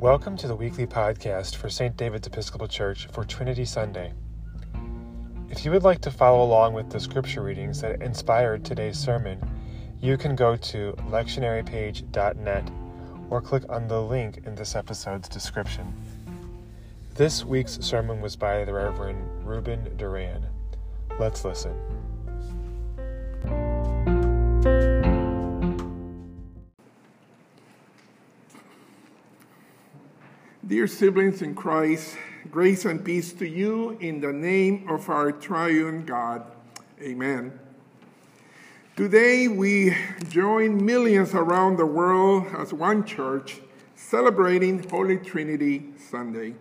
Welcome to the weekly podcast for St. David's Episcopal Church for Trinity Sunday. If you would like to follow along with the scripture readings that inspired today's sermon, you can go to lectionarypage.net or click on the link in this episode's description. This week's sermon was by the Reverend Ruben Duran. Let's listen. Dear siblings in Christ, grace and peace to you in the name of our triune God. Amen. Today we join millions around the world as one church celebrating Holy Trinity Sunday.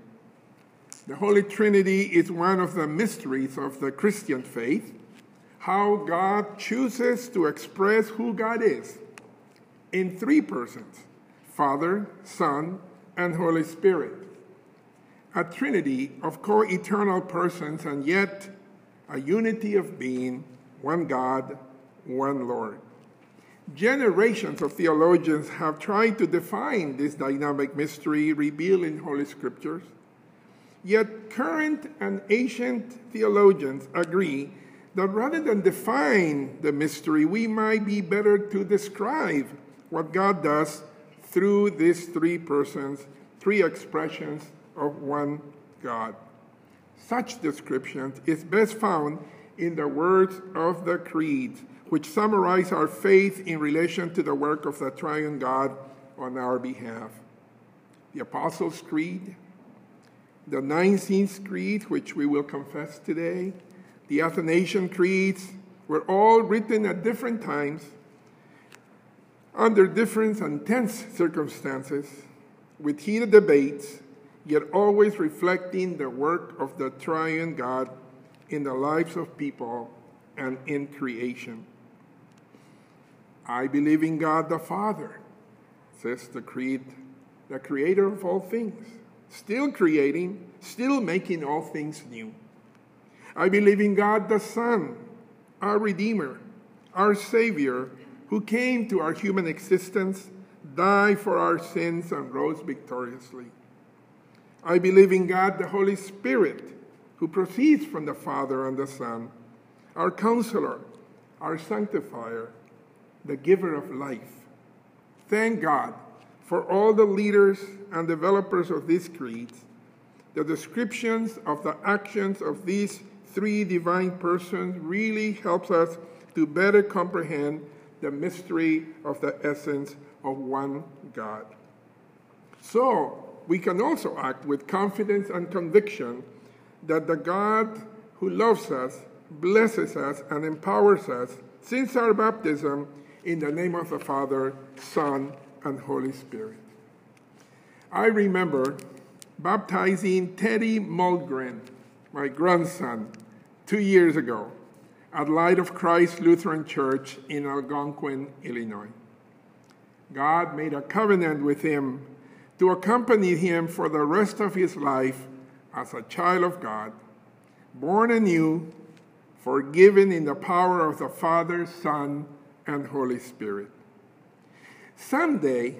The Holy Trinity is one of the mysteries of the Christian faith, how God chooses to express who God is in three persons Father, Son, and Holy Spirit. A trinity of co eternal persons and yet a unity of being, one God, one Lord. Generations of theologians have tried to define this dynamic mystery revealed in Holy Scriptures. Yet current and ancient theologians agree that rather than define the mystery, we might be better to describe what God does through these three persons, three expressions of one God. Such description is best found in the words of the Creed, which summarize our faith in relation to the work of the triune God on our behalf. The Apostles' Creed, the Nicene Creed, which we will confess today, the Athanasian Creeds were all written at different times under different and tense circumstances, with heated debates, yet always reflecting the work of the triune God in the lives of people and in creation. I believe in God the Father, says the Creed, the creator of all things, still creating, still making all things new. I believe in God the Son, our Redeemer, our Savior, who came to our human existence, died for our sins, and rose victoriously. I believe in God the Holy Spirit, who proceeds from the Father and the Son, our counselor, our sanctifier, the giver of life. Thank God for all the leaders and developers of these creeds. The descriptions of the actions of these three divine persons really helps us to better comprehend the mystery of the essence of one God. So, we can also act with confidence and conviction that the God who loves us, blesses us, and empowers us since our baptism in the name of the Father, Son, and Holy Spirit. I remember baptizing Teddy Mulgren, my grandson, two years ago at Light of Christ Lutheran Church in Algonquin, Illinois. God made a covenant with him to accompany him for the rest of his life as a child of God, born anew, forgiven in the power of the Father, Son, and Holy Spirit. Someday,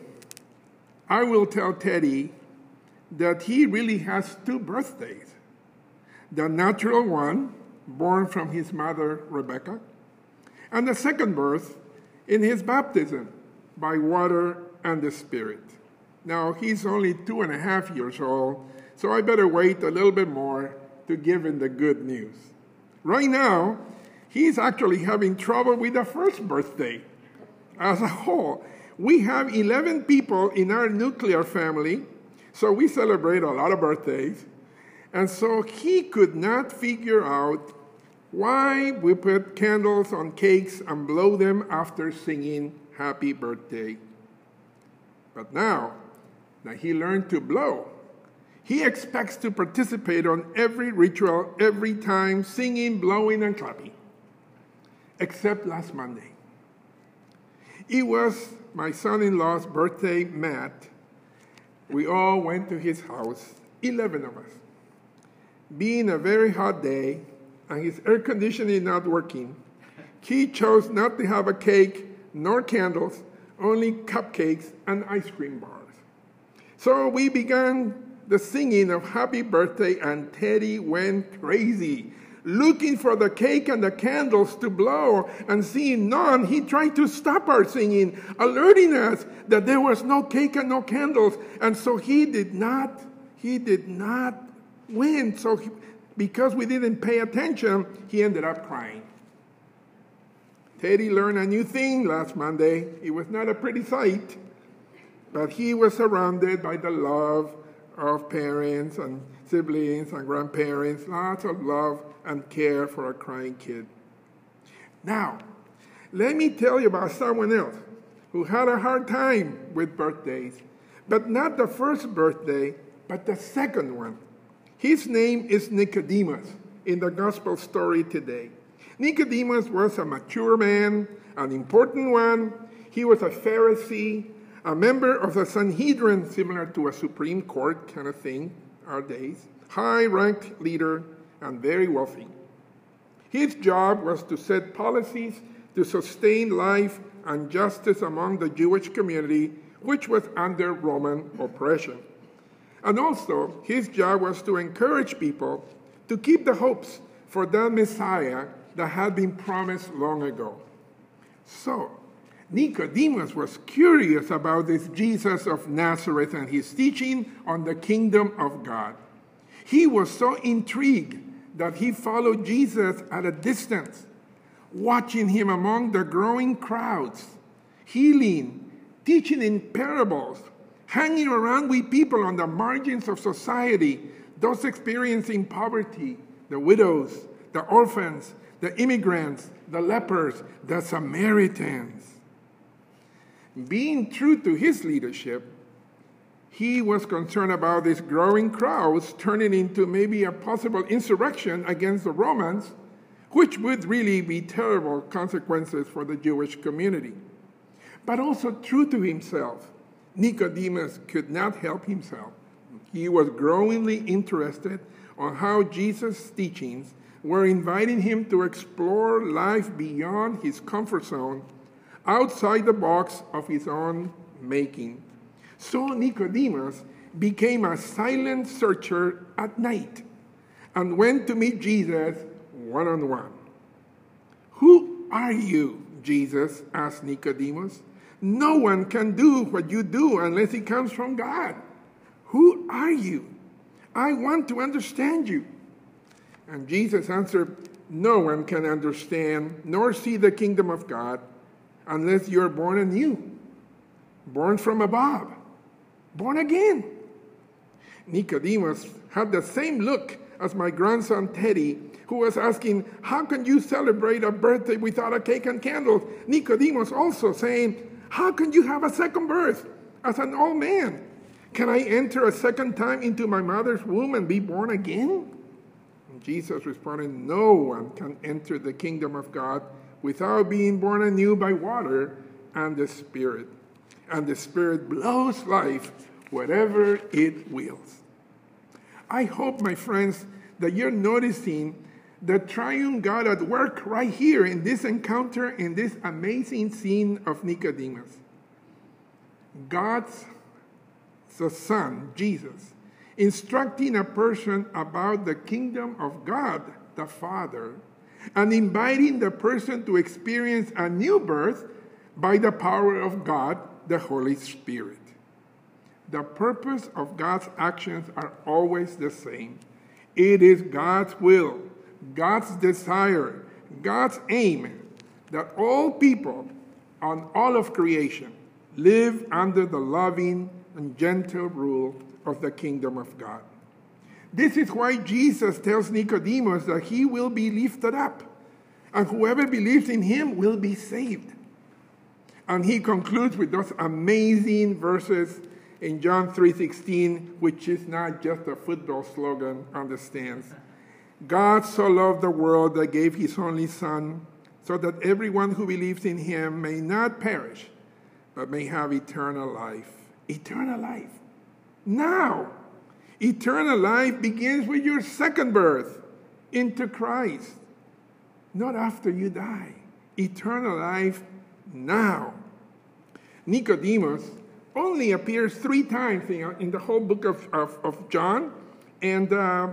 I will tell Teddy that he really has two birthdays the natural one, born from his mother, Rebecca, and the second birth in his baptism by water and the Spirit. Now, he's only two and a half years old, so I better wait a little bit more to give him the good news. Right now, he's actually having trouble with the first birthday. As a whole, we have 11 people in our nuclear family, so we celebrate a lot of birthdays. And so he could not figure out why we put candles on cakes and blow them after singing happy birthday. But now that he learned to blow, he expects to participate on every ritual, every time, singing, blowing, and clapping, except last Monday. It was my son in law's birthday, Matt. We all went to his house, 11 of us. Being a very hot day and his air conditioning not working, he chose not to have a cake nor candles, only cupcakes and ice cream bars. So we began the singing of happy birthday, and Teddy went crazy. Looking for the cake and the candles to blow, and seeing none, he tried to stop our singing, alerting us that there was no cake and no candles. And so he did not, he did not win. So he, because we didn't pay attention, he ended up crying. Teddy learned a new thing last Monday. It was not a pretty sight, but he was surrounded by the love of parents and siblings and grandparents, lots of love and care for a crying kid. Now, let me tell you about someone else who had a hard time with birthdays, but not the first birthday, but the second one. His name is Nicodemus in the gospel story today. Nicodemus was a mature man, an important one. He was a Pharisee, a member of the Sanhedrin, similar to a Supreme Court kind of thing, our days, high ranked leader, and very wealthy. His job was to set policies to sustain life and justice among the Jewish community, which was under Roman oppression. And also, his job was to encourage people to keep the hopes for that Messiah that had been promised long ago. So, Nicodemus was curious about this Jesus of Nazareth and his teaching on the kingdom of God. He was so intrigued that he followed Jesus at a distance, watching him among the growing crowds, healing, teaching in parables, hanging around with people on the margins of society, those experiencing poverty, the widows, the orphans, the immigrants, the lepers, the Samaritans. Being true to his leadership, he was concerned about these growing crowds turning into maybe a possible insurrection against the Romans, which would really be terrible consequences for the Jewish community. But also true to himself, Nicodemus could not help himself. He was growingly interested on how Jesus' teachings were inviting him to explore life beyond his comfort zone, outside the box of his own making. So Nicodemus became a silent searcher at night and went to meet Jesus one on one. Who are you? Jesus asked Nicodemus. No one can do what you do unless it comes from God. Who are you? I want to understand you. And Jesus answered, No one can understand nor see the kingdom of God unless you're born anew, born from above, born again. Nicodemus had the same look as my grandson Teddy, who was asking, How can you celebrate a birthday without a cake and candles? Nicodemus also saying, How can you have a second birth as an old man? Can I enter a second time into my mother's womb and be born again? Jesus responded, No one can enter the kingdom of God without being born anew by water and the Spirit. And the Spirit blows life wherever it wills. I hope, my friends, that you're noticing the triune God at work right here in this encounter, in this amazing scene of Nicodemus. God's Son, Jesus, instructing a person about the kingdom of God the Father and inviting the person to experience a new birth by the power of God the Holy Spirit. The purpose of God's actions are always the same. It is God's will, God's desire, God's aim that all people on all of creation live under the loving and gentle rule of the kingdom of God. This is why Jesus tells Nicodemus that he will be lifted up, and whoever believes in him will be saved. And he concludes with those amazing verses in John 3:16, which is not just a football slogan on the stands. God so loved the world that gave his only son so that everyone who believes in him may not perish but may have eternal life. Eternal life. Now, eternal life begins with your second birth into Christ, not after you die. Eternal life now. Nicodemus only appears three times in, in the whole book of, of, of John. And, uh,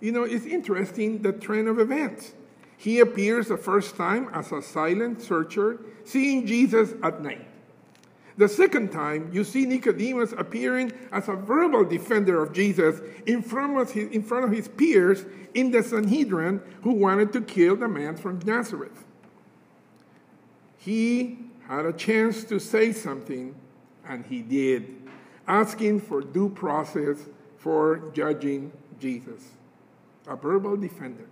you know, it's interesting the trend of events. He appears the first time as a silent searcher, seeing Jesus at night. The second time, you see Nicodemus appearing as a verbal defender of Jesus in front of his, in front of his peers in the Sanhedrin who wanted to kill the man from Nazareth. He had a chance to say something, and he did, asking for due process for judging Jesus, a verbal defender.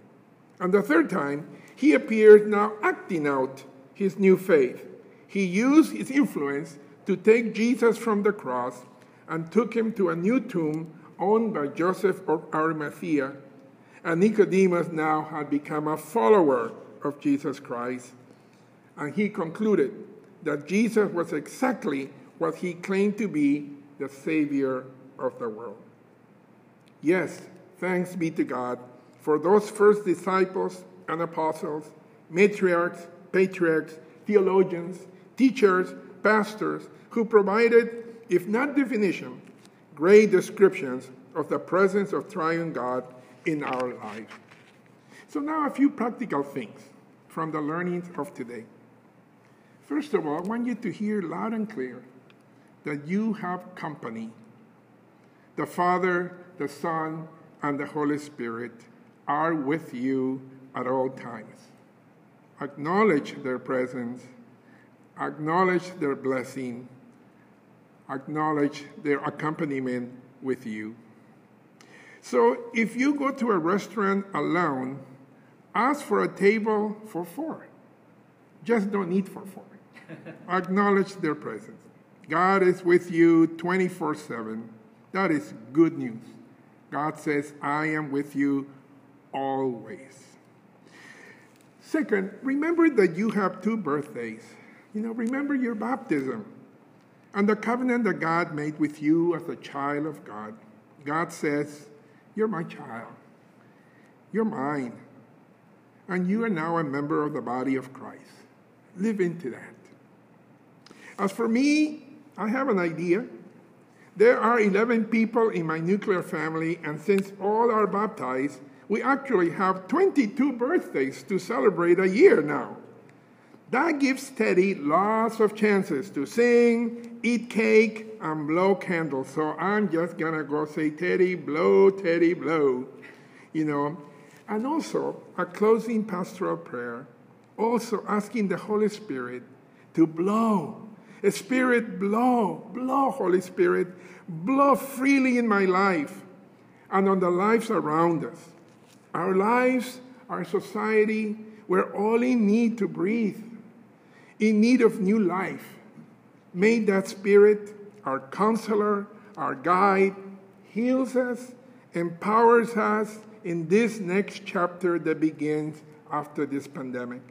And the third time, he appeared now acting out his new faith. He used his influence to take Jesus from the cross and took him to a new tomb owned by Joseph of Arimathea. And Nicodemus now had become a follower of Jesus Christ. And he concluded that Jesus was exactly what he claimed to be the Savior of the world. Yes, thanks be to God for those first disciples and apostles, matriarchs, patriarchs, theologians, teachers, pastors, who provided, if not definition, great descriptions of the presence of triune God in our lives. So, now a few practical things from the learnings of today. First of all, I want you to hear loud and clear that you have company. The Father, the Son, and the Holy Spirit are with you at all times. Acknowledge their presence, acknowledge their blessing, acknowledge their accompaniment with you. So if you go to a restaurant alone, ask for a table for four. Just don't eat for four. acknowledge their presence. God is with you 24 7. That is good news. God says, I am with you always. Second, remember that you have two birthdays. You know, remember your baptism and the covenant that God made with you as a child of God. God says, You're my child. You're mine. And you are now a member of the body of Christ. Live into that. As for me, I have an idea. There are 11 people in my nuclear family, and since all are baptized, we actually have 22 birthdays to celebrate a year now. That gives Teddy lots of chances to sing, eat cake, and blow candles. So I'm just gonna go say, Teddy, blow, Teddy, blow. You know, and also a closing pastoral prayer, also asking the Holy Spirit to blow. Spirit, blow, blow, Holy Spirit, blow freely in my life and on the lives around us. Our lives, our society, we're all in need to breathe, in need of new life. May that Spirit, our counselor, our guide, heals us, empowers us in this next chapter that begins after this pandemic.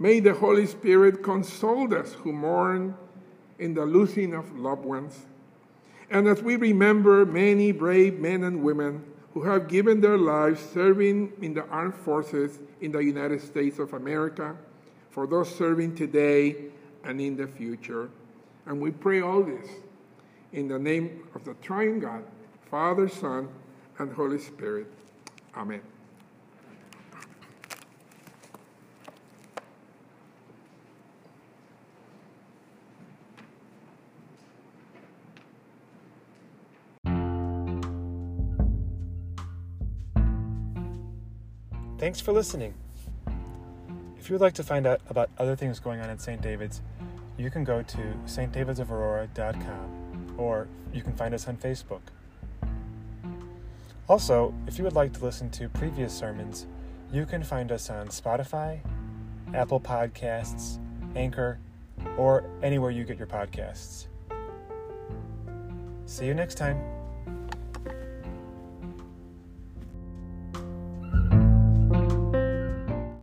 May the Holy Spirit console us who mourn in the losing of loved ones. And as we remember many brave men and women who have given their lives serving in the armed forces in the United States of America, for those serving today and in the future. And we pray all this in the name of the triune God, Father, Son, and Holy Spirit. Amen. Thanks for listening. If you would like to find out about other things going on at St. David's, you can go to stdavidsofaurora.com or you can find us on Facebook. Also, if you would like to listen to previous sermons, you can find us on Spotify, Apple Podcasts, Anchor, or anywhere you get your podcasts. See you next time.